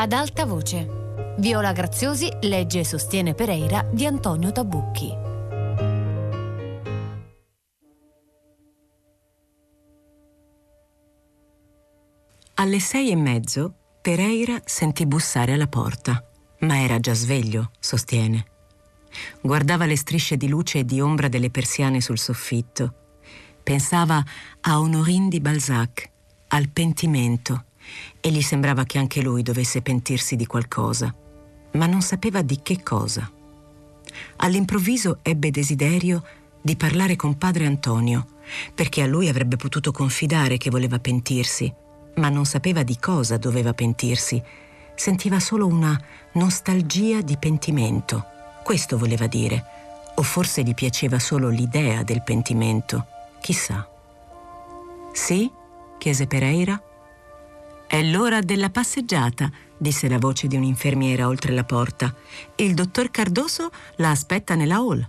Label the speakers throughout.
Speaker 1: ad alta voce. Viola Graziosi legge e sostiene Pereira di Antonio Tabucchi.
Speaker 2: Alle sei e mezzo Pereira sentì bussare alla porta, ma era già sveglio, sostiene. Guardava le strisce di luce e di ombra delle persiane sul soffitto. Pensava a Honorine di Balzac, al pentimento, e gli sembrava che anche lui dovesse pentirsi di qualcosa, ma non sapeva di che cosa. All'improvviso ebbe desiderio di parlare con padre Antonio, perché a lui avrebbe potuto confidare che voleva pentirsi ma non sapeva di cosa doveva pentirsi. Sentiva solo una nostalgia di pentimento. Questo voleva dire. O forse gli piaceva solo l'idea del pentimento. Chissà. Sì? chiese Pereira. È l'ora della passeggiata, disse la voce di un'infermiera oltre la porta. Il dottor Cardoso la aspetta nella hall.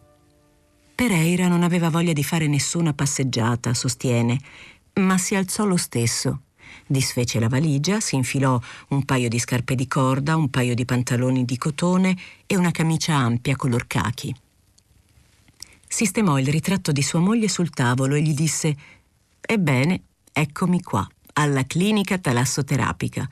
Speaker 2: Pereira non aveva voglia di fare nessuna passeggiata, sostiene, ma si alzò lo stesso Disfece la valigia, si infilò un paio di scarpe di corda, un paio di pantaloni di cotone e una camicia ampia color cachi. Sistemò il ritratto di sua moglie sul tavolo e gli disse Ebbene, eccomi qua, alla clinica talassoterapica.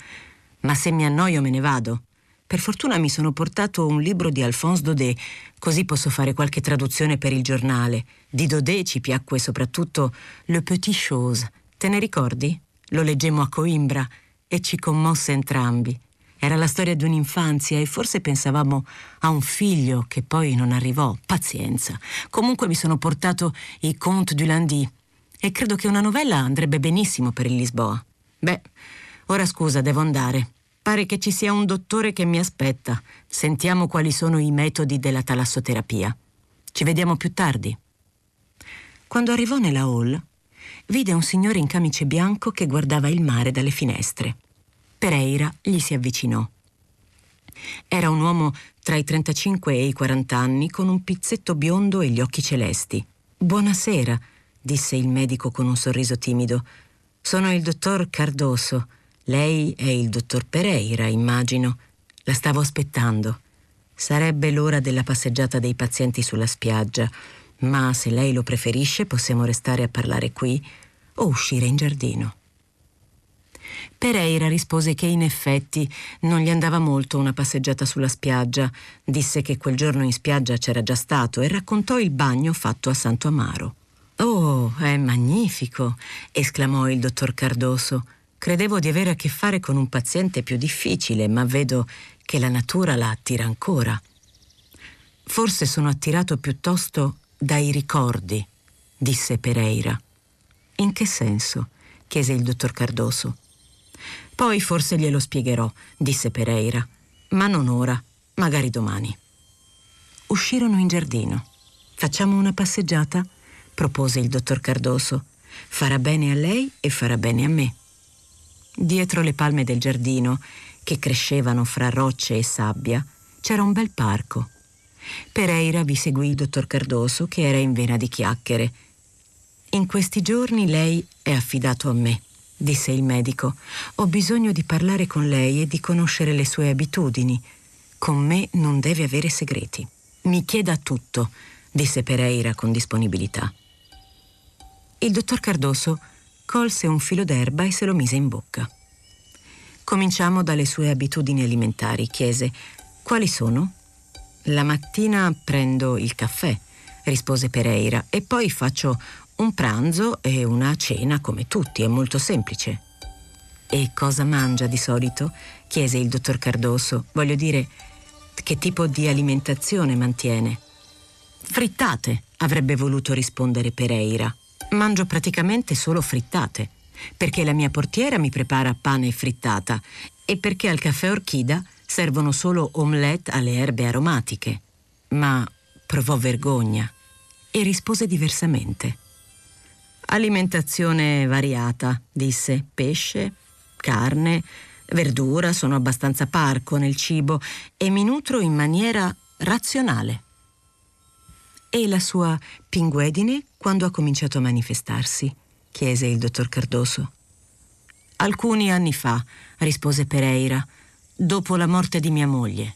Speaker 2: Ma se mi annoio me ne vado. Per fortuna mi sono portato un libro di Alphonse Daudet, così posso fare qualche traduzione per il giornale. Di Daudet ci piacque soprattutto Le Petit Chose. Te ne ricordi? Lo leggemmo a Coimbra e ci commosse entrambi. Era la storia di un'infanzia e forse pensavamo a un figlio che poi non arrivò. Pazienza. Comunque mi sono portato i Contes du Lundi e credo che una novella andrebbe benissimo per il Lisboa. Beh, ora scusa, devo andare. Pare che ci sia un dottore che mi aspetta. Sentiamo quali sono i metodi della talassoterapia. Ci vediamo più tardi. Quando arrivò nella hall, vide un signore in camice bianco che guardava il mare dalle finestre. Pereira gli si avvicinò. Era un uomo tra i 35 e i 40 anni con un pizzetto biondo e gli occhi celesti. Buonasera, disse il medico con un sorriso timido. Sono il dottor Cardoso. Lei è il dottor Pereira, immagino. La stavo aspettando. Sarebbe l'ora della passeggiata dei pazienti sulla spiaggia ma se lei lo preferisce possiamo restare a parlare qui o uscire in giardino. Pereira rispose che in effetti non gli andava molto una passeggiata sulla spiaggia, disse che quel giorno in spiaggia c'era già stato e raccontò il bagno fatto a Santo Amaro. Oh, è magnifico! esclamò il dottor Cardoso. Credevo di avere a che fare con un paziente più difficile, ma vedo che la natura la attira ancora. Forse sono attirato piuttosto dai ricordi, disse Pereira. In che senso? chiese il dottor Cardoso. Poi forse glielo spiegherò, disse Pereira, ma non ora, magari domani. Uscirono in giardino. Facciamo una passeggiata? Propose il dottor Cardoso. Farà bene a lei e farà bene a me. Dietro le palme del giardino, che crescevano fra rocce e sabbia, c'era un bel parco Pereira vi seguì il dottor Cardoso, che era in vena di chiacchiere. In questi giorni lei è affidato a me, disse il medico. Ho bisogno di parlare con lei e di conoscere le sue abitudini. Con me non deve avere segreti. Mi chieda tutto, disse Pereira con disponibilità. Il dottor Cardoso colse un filo d'erba e se lo mise in bocca. Cominciamo dalle sue abitudini alimentari, chiese. Quali sono? La mattina prendo il caffè, rispose Pereira, e poi faccio un pranzo e una cena come tutti, è molto semplice. E cosa mangia di solito? chiese il dottor Cardoso. Voglio dire, che tipo di alimentazione mantiene? Frittate, avrebbe voluto rispondere Pereira. Mangio praticamente solo frittate, perché la mia portiera mi prepara pane e frittata e perché al caffè Orchida servono solo omelette alle erbe aromatiche. Ma provò vergogna e rispose diversamente. Alimentazione variata, disse. Pesce, carne, verdura, sono abbastanza parco nel cibo e mi nutro in maniera razionale. E la sua pinguedine quando ha cominciato a manifestarsi? chiese il dottor Cardoso. Alcuni anni fa, rispose Pereira Dopo la morte di mia moglie.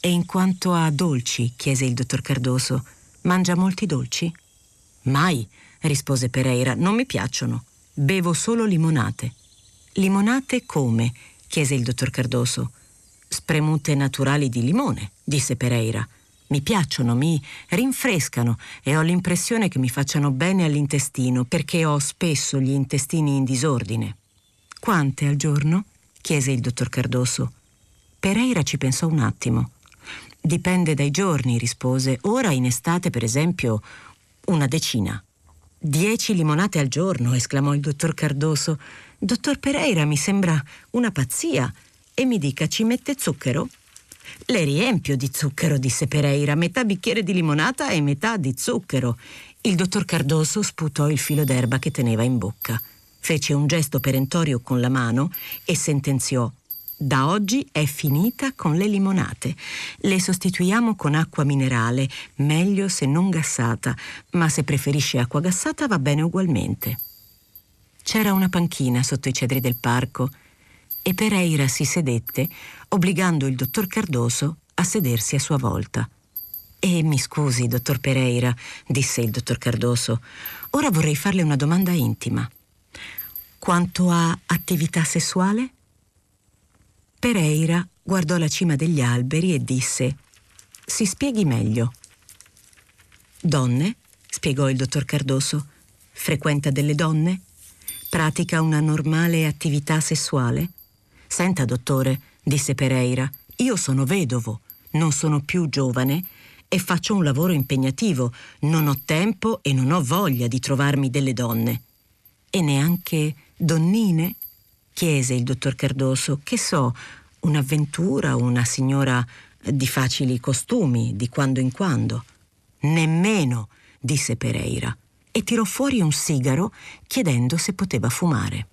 Speaker 2: E in quanto a dolci, chiese il dottor Cardoso, mangia molti dolci? Mai, rispose Pereira, non mi piacciono. Bevo solo limonate. Limonate come? chiese il dottor Cardoso. Spremute naturali di limone, disse Pereira. Mi piacciono, mi rinfrescano e ho l'impressione che mi facciano bene all'intestino perché ho spesso gli intestini in disordine. Quante al giorno? chiese il dottor Cardoso. Pereira ci pensò un attimo. Dipende dai giorni, rispose. Ora in estate, per esempio, una decina. Dieci limonate al giorno, esclamò il dottor Cardoso. Dottor Pereira, mi sembra una pazzia. E mi dica, ci mette zucchero? Le riempio di zucchero, disse Pereira, metà bicchiere di limonata e metà di zucchero. Il dottor Cardoso sputò il filo d'erba che teneva in bocca. Fece un gesto perentorio con la mano e sentenziò da oggi è finita con le limonate. Le sostituiamo con acqua minerale, meglio se non gassata, ma se preferisce acqua gassata va bene ugualmente. C'era una panchina sotto i cedri del parco e Pereira si sedette, obbligando il dottor Cardoso a sedersi a sua volta. E mi scusi, dottor Pereira, disse il dottor Cardoso, ora vorrei farle una domanda intima. Quanto a attività sessuale? Pereira guardò la cima degli alberi e disse Si spieghi meglio. Donne? spiegò il dottor Cardoso. Frequenta delle donne? Pratica una normale attività sessuale? Senta, dottore, disse Pereira, io sono vedovo, non sono più giovane e faccio un lavoro impegnativo. Non ho tempo e non ho voglia di trovarmi delle donne. E neanche donnine? chiese il dottor Cardoso. Che so, un'avventura, una signora di facili costumi, di quando in quando. Nemmeno, disse Pereira, e tirò fuori un sigaro chiedendo se poteva fumare.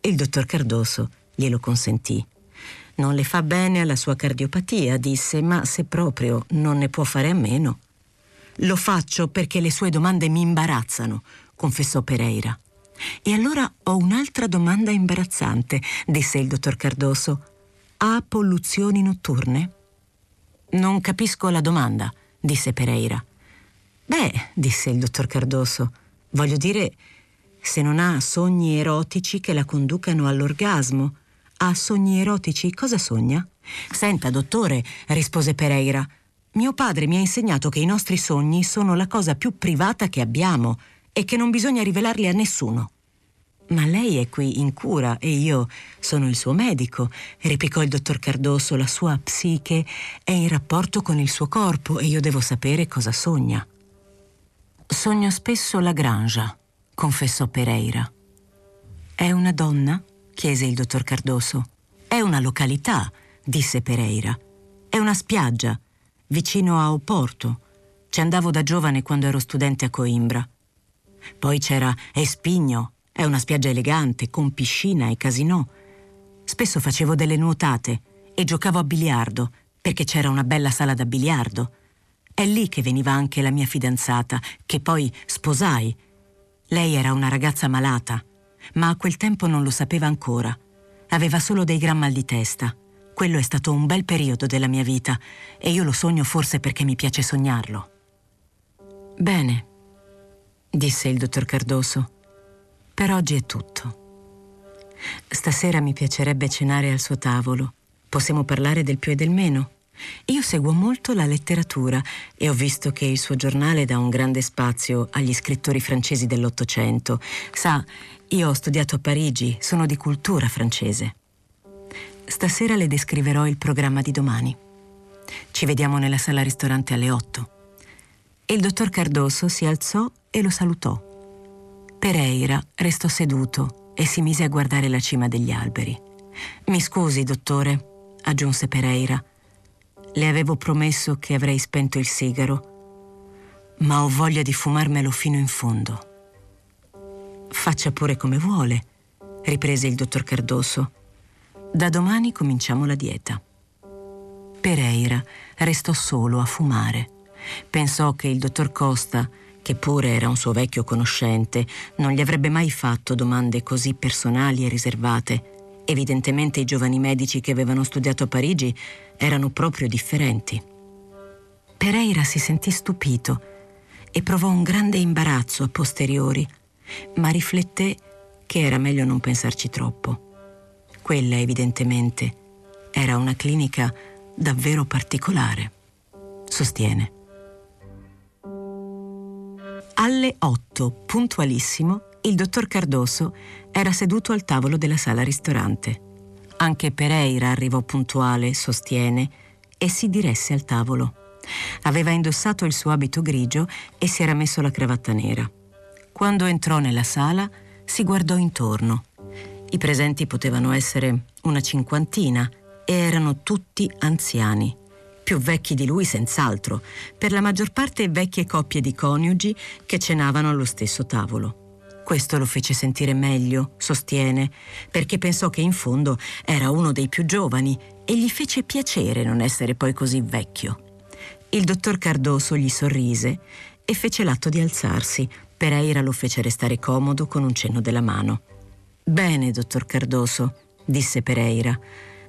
Speaker 2: Il dottor Cardoso glielo consentì. Non le fa bene alla sua cardiopatia, disse, ma se proprio non ne può fare a meno. Lo faccio perché le sue domande mi imbarazzano, confessò Pereira. E allora ho un'altra domanda imbarazzante, disse il dottor Cardoso. Ha polluzioni notturne? Non capisco la domanda, disse Pereira. Beh, disse il dottor Cardoso, voglio dire, se non ha sogni erotici che la conducano all'orgasmo, ha sogni erotici, cosa sogna? Senta, dottore, rispose Pereira, mio padre mi ha insegnato che i nostri sogni sono la cosa più privata che abbiamo e che non bisogna rivelarli a nessuno. Ma lei è qui in cura e io sono il suo medico, replicò il dottor Cardoso. La sua psiche è in rapporto con il suo corpo e io devo sapere cosa sogna. Sogno spesso la Grangia, confessò Pereira. È una donna? Chiese il dottor Cardoso. È una località, disse Pereira. È una spiaggia, vicino a Oporto. Ci andavo da giovane quando ero studente a Coimbra. Poi c'era Espigno, è una spiaggia elegante, con piscina e casinò. Spesso facevo delle nuotate e giocavo a biliardo, perché c'era una bella sala da biliardo. È lì che veniva anche la mia fidanzata, che poi sposai. Lei era una ragazza malata, ma a quel tempo non lo sapeva ancora. Aveva solo dei gran mal di testa. Quello è stato un bel periodo della mia vita e io lo sogno forse perché mi piace sognarlo. Bene, disse il dottor Cardoso. Per oggi è tutto. Stasera mi piacerebbe cenare al suo tavolo. Possiamo parlare del più e del meno. Io seguo molto la letteratura e ho visto che il suo giornale dà un grande spazio agli scrittori francesi dell'Ottocento. Sa, io ho studiato a Parigi, sono di cultura francese. Stasera le descriverò il programma di domani. Ci vediamo nella sala ristorante alle otto. Il dottor Cardoso si alzò e lo salutò. Pereira restò seduto e si mise a guardare la cima degli alberi. Mi scusi, dottore, aggiunse Pereira. Le avevo promesso che avrei spento il sigaro, ma ho voglia di fumarmelo fino in fondo. Faccia pure come vuole, riprese il dottor Cardoso. Da domani cominciamo la dieta. Pereira restò solo a fumare. Pensò che il dottor Costa, che pure era un suo vecchio conoscente, non gli avrebbe mai fatto domande così personali e riservate Evidentemente i giovani medici che avevano studiato a Parigi erano proprio differenti. Pereira si sentì stupito e provò un grande imbarazzo a posteriori, ma rifletté che era meglio non pensarci troppo. Quella evidentemente era una clinica davvero particolare, sostiene. Alle 8, puntualissimo, il dottor Cardoso era seduto al tavolo della sala ristorante. Anche Pereira arrivò puntuale, sostiene, e si diresse al tavolo. Aveva indossato il suo abito grigio e si era messo la cravatta nera. Quando entrò nella sala, si guardò intorno. I presenti potevano essere una cinquantina e erano tutti anziani più vecchi di lui senz'altro, per la maggior parte vecchie coppie di coniugi che cenavano allo stesso tavolo. Questo lo fece sentire meglio, sostiene, perché pensò che in fondo era uno dei più giovani e gli fece piacere non essere poi così vecchio. Il dottor Cardoso gli sorrise e fece l'atto di alzarsi. Pereira lo fece restare comodo con un cenno della mano. Bene, dottor Cardoso, disse Pereira,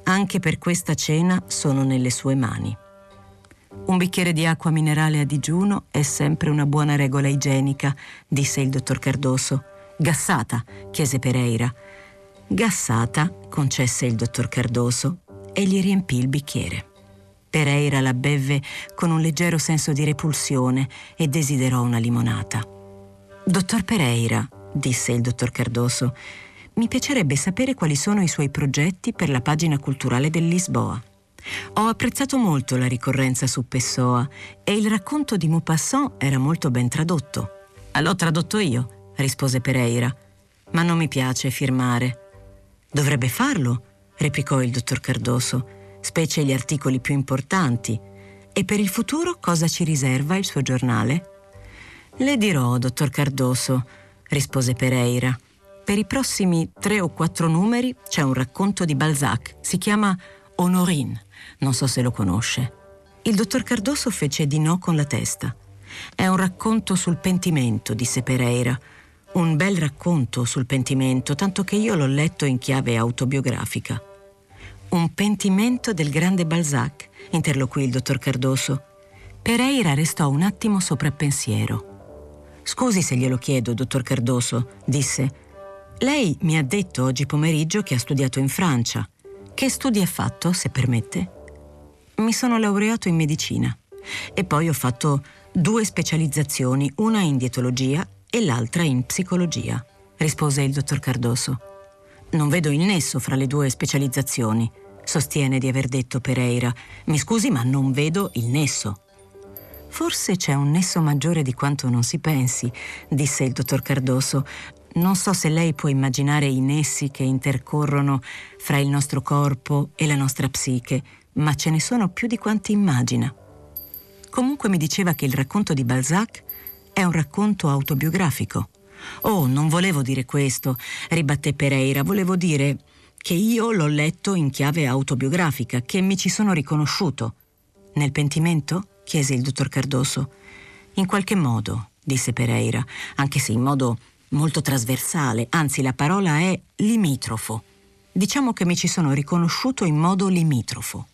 Speaker 2: anche per questa cena sono nelle sue mani. Un bicchiere di acqua minerale a digiuno è sempre una buona regola igienica, disse il dottor Cardoso. Gassata, chiese Pereira. Gassata, concesse il dottor Cardoso e gli riempì il bicchiere. Pereira la bevve con un leggero senso di repulsione e desiderò una limonata. Dottor Pereira, disse il dottor Cardoso, mi piacerebbe sapere quali sono i suoi progetti per la pagina culturale del Lisboa. Ho apprezzato molto la ricorrenza su Pessoa e il racconto di Maupassant era molto ben tradotto. L'ho tradotto io, rispose Pereira, ma non mi piace firmare. Dovrebbe farlo, replicò il dottor Cardoso, specie gli articoli più importanti. E per il futuro cosa ci riserva il suo giornale? Le dirò, dottor Cardoso, rispose Pereira. Per i prossimi tre o quattro numeri c'è un racconto di Balzac, si chiama Honorine. Non so se lo conosce. Il dottor Cardoso fece di no con la testa. È un racconto sul pentimento, disse Pereira. Un bel racconto sul pentimento, tanto che io l'ho letto in chiave autobiografica. Un pentimento del grande Balzac, interloquì il dottor Cardoso. Pereira restò un attimo sopra pensiero. Scusi se glielo chiedo, dottor Cardoso, disse. Lei mi ha detto oggi pomeriggio che ha studiato in Francia. Che studi ha fatto, se permette? mi sono laureato in medicina e poi ho fatto due specializzazioni, una in dietologia e l'altra in psicologia, rispose il dottor Cardoso. Non vedo il nesso fra le due specializzazioni, sostiene di aver detto Pereira. Mi scusi, ma non vedo il nesso. Forse c'è un nesso maggiore di quanto non si pensi, disse il dottor Cardoso. Non so se lei può immaginare i nessi che intercorrono fra il nostro corpo e la nostra psiche ma ce ne sono più di quanti immagina. Comunque mi diceva che il racconto di Balzac è un racconto autobiografico. Oh, non volevo dire questo, ribatté Pereira, volevo dire che io l'ho letto in chiave autobiografica, che mi ci sono riconosciuto. Nel pentimento? chiese il dottor Cardoso. In qualche modo, disse Pereira, anche se in modo molto trasversale, anzi la parola è limitrofo. Diciamo che mi ci sono riconosciuto in modo limitrofo.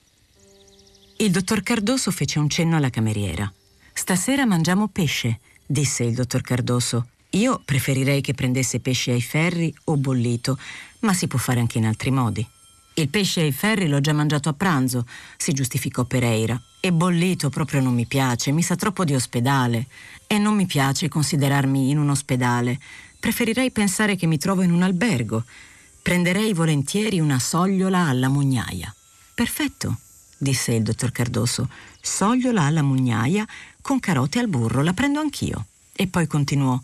Speaker 2: Il dottor Cardoso fece un cenno alla cameriera. Stasera mangiamo pesce, disse il dottor Cardoso. Io preferirei che prendesse pesce ai ferri o bollito, ma si può fare anche in altri modi. Il pesce ai ferri l'ho già mangiato a pranzo, si giustificò Pereira. E bollito proprio non mi piace, mi sa troppo di ospedale. E non mi piace considerarmi in un ospedale. Preferirei pensare che mi trovo in un albergo. Prenderei volentieri una sogliola alla mugnaia. Perfetto, disse il dottor Cardoso. Sogliola alla mugnaia con carote al burro, la prendo anch'io. E poi continuò.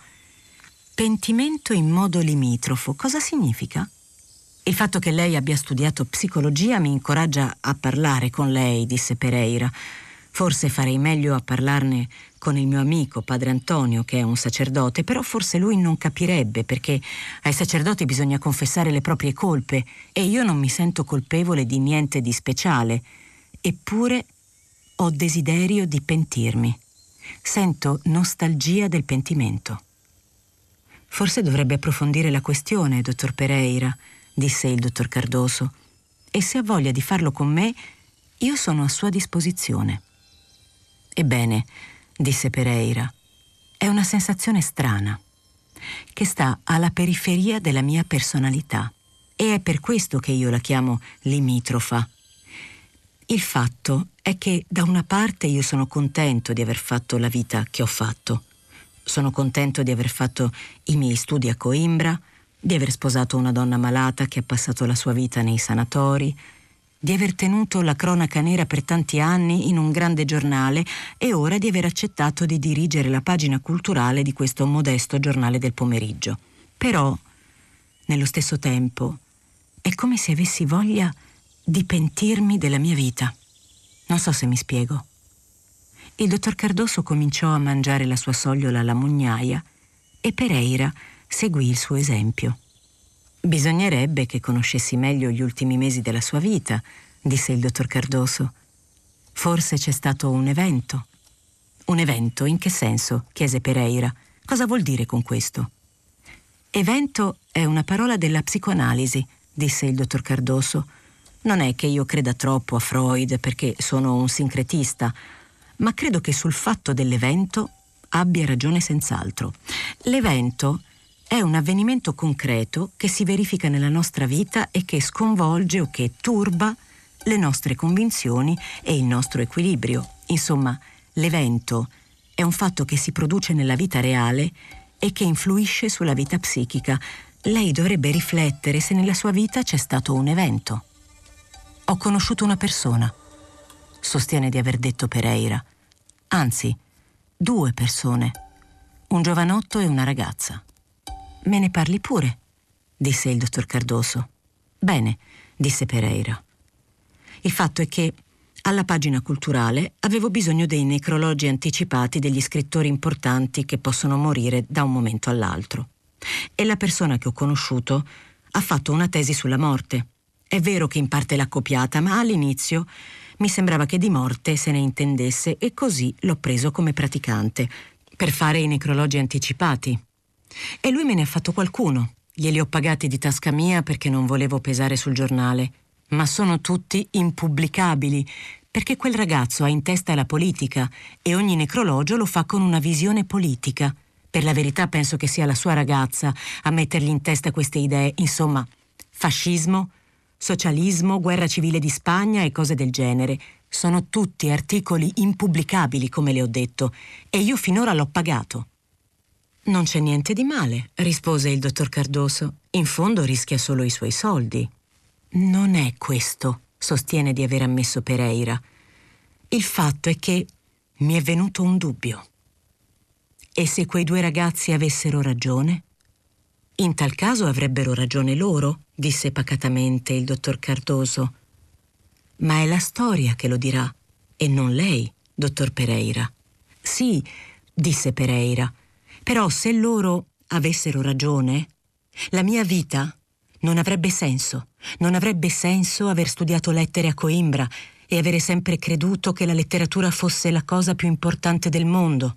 Speaker 2: Pentimento in modo limitrofo, cosa significa? Il fatto che lei abbia studiato psicologia mi incoraggia a parlare con lei, disse Pereira. Forse farei meglio a parlarne con il mio amico, padre Antonio, che è un sacerdote, però forse lui non capirebbe perché ai sacerdoti bisogna confessare le proprie colpe e io non mi sento colpevole di niente di speciale. Eppure ho desiderio di pentirmi. Sento nostalgia del pentimento. Forse dovrebbe approfondire la questione, dottor Pereira, disse il dottor Cardoso, e se ha voglia di farlo con me, io sono a sua disposizione. Ebbene, disse Pereira, è una sensazione strana, che sta alla periferia della mia personalità, e è per questo che io la chiamo limitrofa. Il fatto è che da una parte io sono contento di aver fatto la vita che ho fatto. Sono contento di aver fatto i miei studi a Coimbra, di aver sposato una donna malata che ha passato la sua vita nei sanatori, di aver tenuto la cronaca nera per tanti anni in un grande giornale e ora di aver accettato di dirigere la pagina culturale di questo modesto giornale del pomeriggio. Però, nello stesso tempo, è come se avessi voglia di pentirmi della mia vita. Non so se mi spiego. Il dottor Cardoso cominciò a mangiare la sua sogliola alla mugnaia e Pereira seguì il suo esempio. Bisognerebbe che conoscessi meglio gli ultimi mesi della sua vita, disse il dottor Cardoso. Forse c'è stato un evento. Un evento? In che senso? chiese Pereira. Cosa vuol dire con questo? Evento è una parola della psicoanalisi, disse il dottor Cardoso. Non è che io creda troppo a Freud perché sono un sincretista, ma credo che sul fatto dell'evento abbia ragione senz'altro. L'evento è un avvenimento concreto che si verifica nella nostra vita e che sconvolge o che turba le nostre convinzioni e il nostro equilibrio. Insomma, l'evento è un fatto che si produce nella vita reale e che influisce sulla vita psichica. Lei dovrebbe riflettere se nella sua vita c'è stato un evento. Ho conosciuto una persona, sostiene di aver detto Pereira. Anzi, due persone, un giovanotto e una ragazza. Me ne parli pure, disse il dottor Cardoso. Bene, disse Pereira. Il fatto è che alla pagina culturale avevo bisogno dei necrologi anticipati degli scrittori importanti che possono morire da un momento all'altro. E la persona che ho conosciuto ha fatto una tesi sulla morte. È vero che in parte l'ha copiata, ma all'inizio mi sembrava che di morte se ne intendesse e così l'ho preso come praticante, per fare i necrologi anticipati. E lui me ne ha fatto qualcuno. Glieli ho pagati di tasca mia perché non volevo pesare sul giornale. Ma sono tutti impubblicabili, perché quel ragazzo ha in testa la politica e ogni necrologio lo fa con una visione politica. Per la verità penso che sia la sua ragazza a mettergli in testa queste idee, insomma, fascismo, socialismo, guerra civile di Spagna e cose del genere. Sono tutti articoli impubblicabili, come le ho detto, e io finora l'ho pagato. Non c'è niente di male, rispose il dottor Cardoso. In fondo rischia solo i suoi soldi. Non è questo, sostiene di aver ammesso Pereira. Il fatto è che mi è venuto un dubbio. E se quei due ragazzi avessero ragione? In tal caso avrebbero ragione loro, disse pacatamente il dottor Cardoso. Ma è la storia che lo dirà, e non lei, dottor Pereira. Sì, disse Pereira, però se loro avessero ragione, la mia vita non avrebbe senso. Non avrebbe senso aver studiato lettere a Coimbra e avere sempre creduto che la letteratura fosse la cosa più importante del mondo.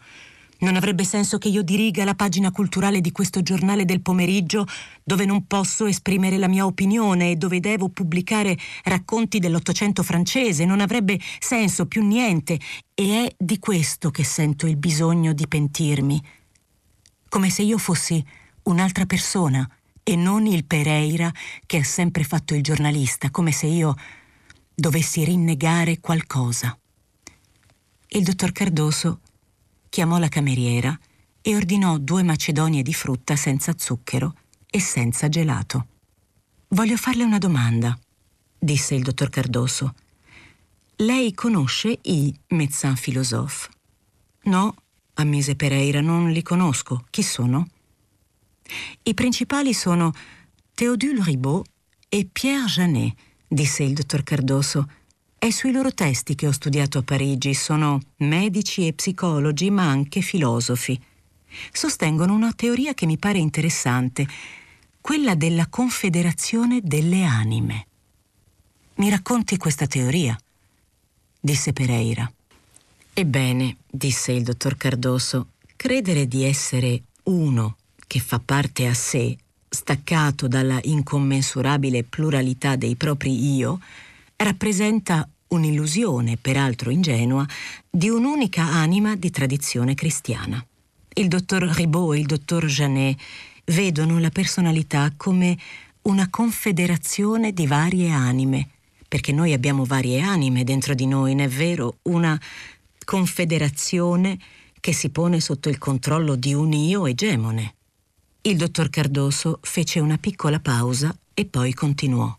Speaker 2: Non avrebbe senso che io diriga la pagina culturale di questo giornale del pomeriggio dove non posso esprimere la mia opinione e dove devo pubblicare racconti dell'Ottocento francese. Non avrebbe senso più niente. E è di questo che sento il bisogno di pentirmi come se io fossi un'altra persona e non il Pereira che ha sempre fatto il giornalista, come se io dovessi rinnegare qualcosa. Il dottor Cardoso chiamò la cameriera e ordinò due macedonie di frutta senza zucchero e senza gelato. Voglio farle una domanda, disse il dottor Cardoso. Lei conosce i médecins philosophes? No, ammise Pereira, non li conosco. Chi sono? I principali sono Théodule Ribot e Pierre Janet, disse il dottor Cardoso. È sui loro testi che ho studiato a Parigi. Sono medici e psicologi, ma anche filosofi. Sostengono una teoria che mi pare interessante, quella della confederazione delle anime. Mi racconti questa teoria? disse Pereira. Ebbene, disse il dottor Cardoso, credere di essere uno che fa parte a sé staccato dalla incommensurabile pluralità dei propri io, rappresenta un'illusione, peraltro ingenua, di un'unica anima di tradizione cristiana. Il dottor Ribot e il dottor Janet vedono la personalità come una confederazione di varie anime, perché noi abbiamo varie anime dentro di noi, non è vero? Una confederazione che si pone sotto il controllo di un io egemone. Il dottor Cardoso fece una piccola pausa e poi continuò.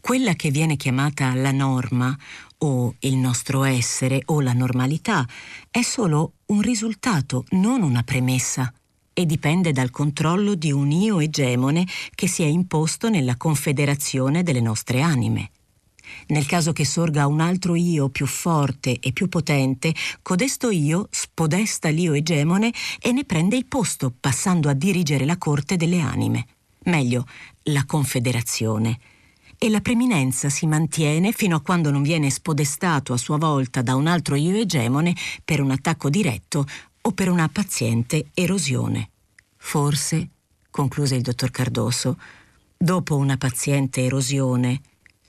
Speaker 2: Quella che viene chiamata la norma o il nostro essere o la normalità è solo un risultato, non una premessa, e dipende dal controllo di un io egemone che si è imposto nella confederazione delle nostre anime. Nel caso che sorga un altro io più forte e più potente, codesto io spodesta l'io egemone e ne prende il posto, passando a dirigere la corte delle anime. Meglio, la confederazione e la preminenza si mantiene fino a quando non viene spodestato a sua volta da un altro io egemone per un attacco diretto o per una paziente erosione. Forse, concluse il dottor Cardoso, dopo una paziente erosione,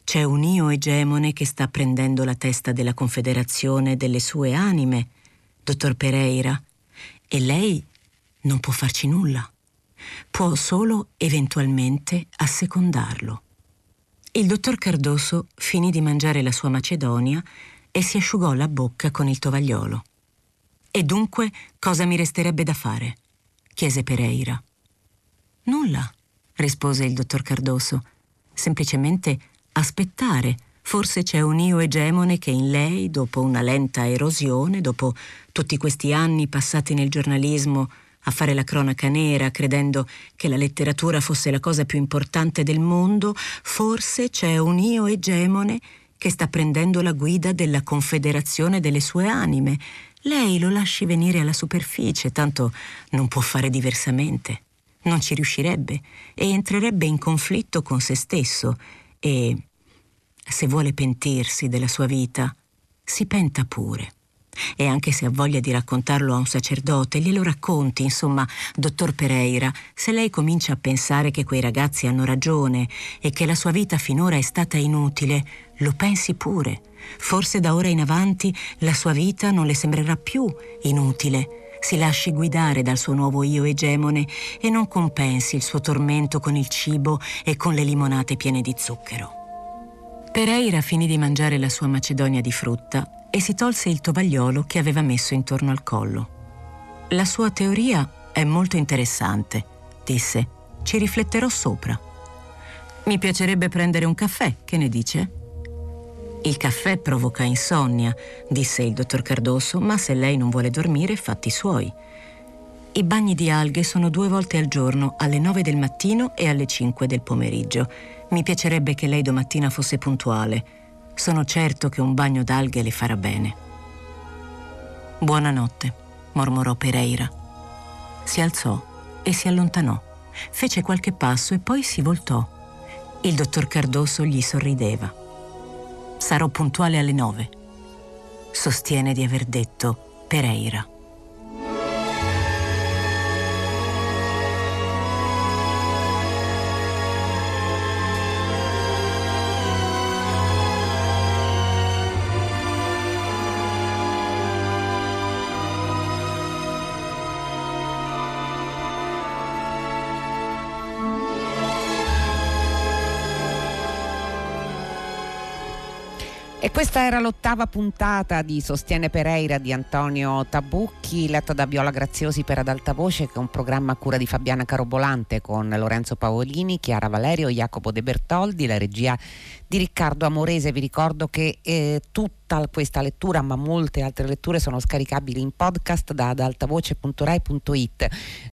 Speaker 2: c'è un io egemone che sta prendendo la testa della Confederazione delle sue anime, dottor Pereira, e lei non può farci nulla. Può solo eventualmente assecondarlo. Il dottor Cardoso finì di mangiare la sua macedonia e si asciugò la bocca con il tovagliolo. E dunque cosa mi resterebbe da fare? chiese Pereira. Nulla, rispose il dottor Cardoso. Semplicemente aspettare. Forse c'è un io egemone che in lei, dopo una lenta erosione, dopo tutti questi anni passati nel giornalismo, a fare la cronaca nera credendo che la letteratura fosse la cosa più importante del mondo, forse c'è un io egemone che sta prendendo la guida della confederazione delle sue anime. Lei lo lasci venire alla superficie, tanto non può fare diversamente. Non ci riuscirebbe e entrerebbe in conflitto con se stesso e, se vuole pentirsi della sua vita, si penta pure. E anche se ha voglia di raccontarlo a un sacerdote, glielo racconti, insomma, dottor Pereira, se lei comincia a pensare che quei ragazzi hanno ragione e che la sua vita finora è stata inutile, lo pensi pure. Forse da ora in avanti la sua vita non le sembrerà più inutile. Si lasci guidare dal suo nuovo io egemone e non compensi il suo tormento con il cibo e con le limonate piene di zucchero. Pereira finì di mangiare la sua macedonia di frutta e si tolse il tovagliolo che aveva messo intorno al collo. La sua teoria è molto interessante, disse. Ci rifletterò sopra. Mi piacerebbe prendere un caffè, che ne dice? Il caffè provoca insonnia, disse il dottor Cardoso, ma se lei non vuole dormire, fatti suoi. I bagni di alghe sono due volte al giorno, alle 9 del mattino e alle 5 del pomeriggio. Mi piacerebbe che lei domattina fosse puntuale. Sono certo che un bagno d'alghe le farà bene. Buonanotte, mormorò Pereira. Si alzò e si allontanò. Fece qualche passo e poi si voltò. Il dottor Cardoso gli sorrideva. Sarò puntuale alle nove. Sostiene di aver detto Pereira.
Speaker 3: Questa era l'ottava puntata di Sostiene Pereira di Antonio Tabucchi, letta da Viola Graziosi per Ad Alta Voce, che è un programma a cura di Fabiana Carobolante con Lorenzo Paolini, Chiara Valerio, Jacopo De Bertoldi, la regia di Riccardo Amorese. Vi ricordo che eh, tutta questa lettura, ma molte altre letture, sono scaricabili in podcast da adaltavoce.rai.it.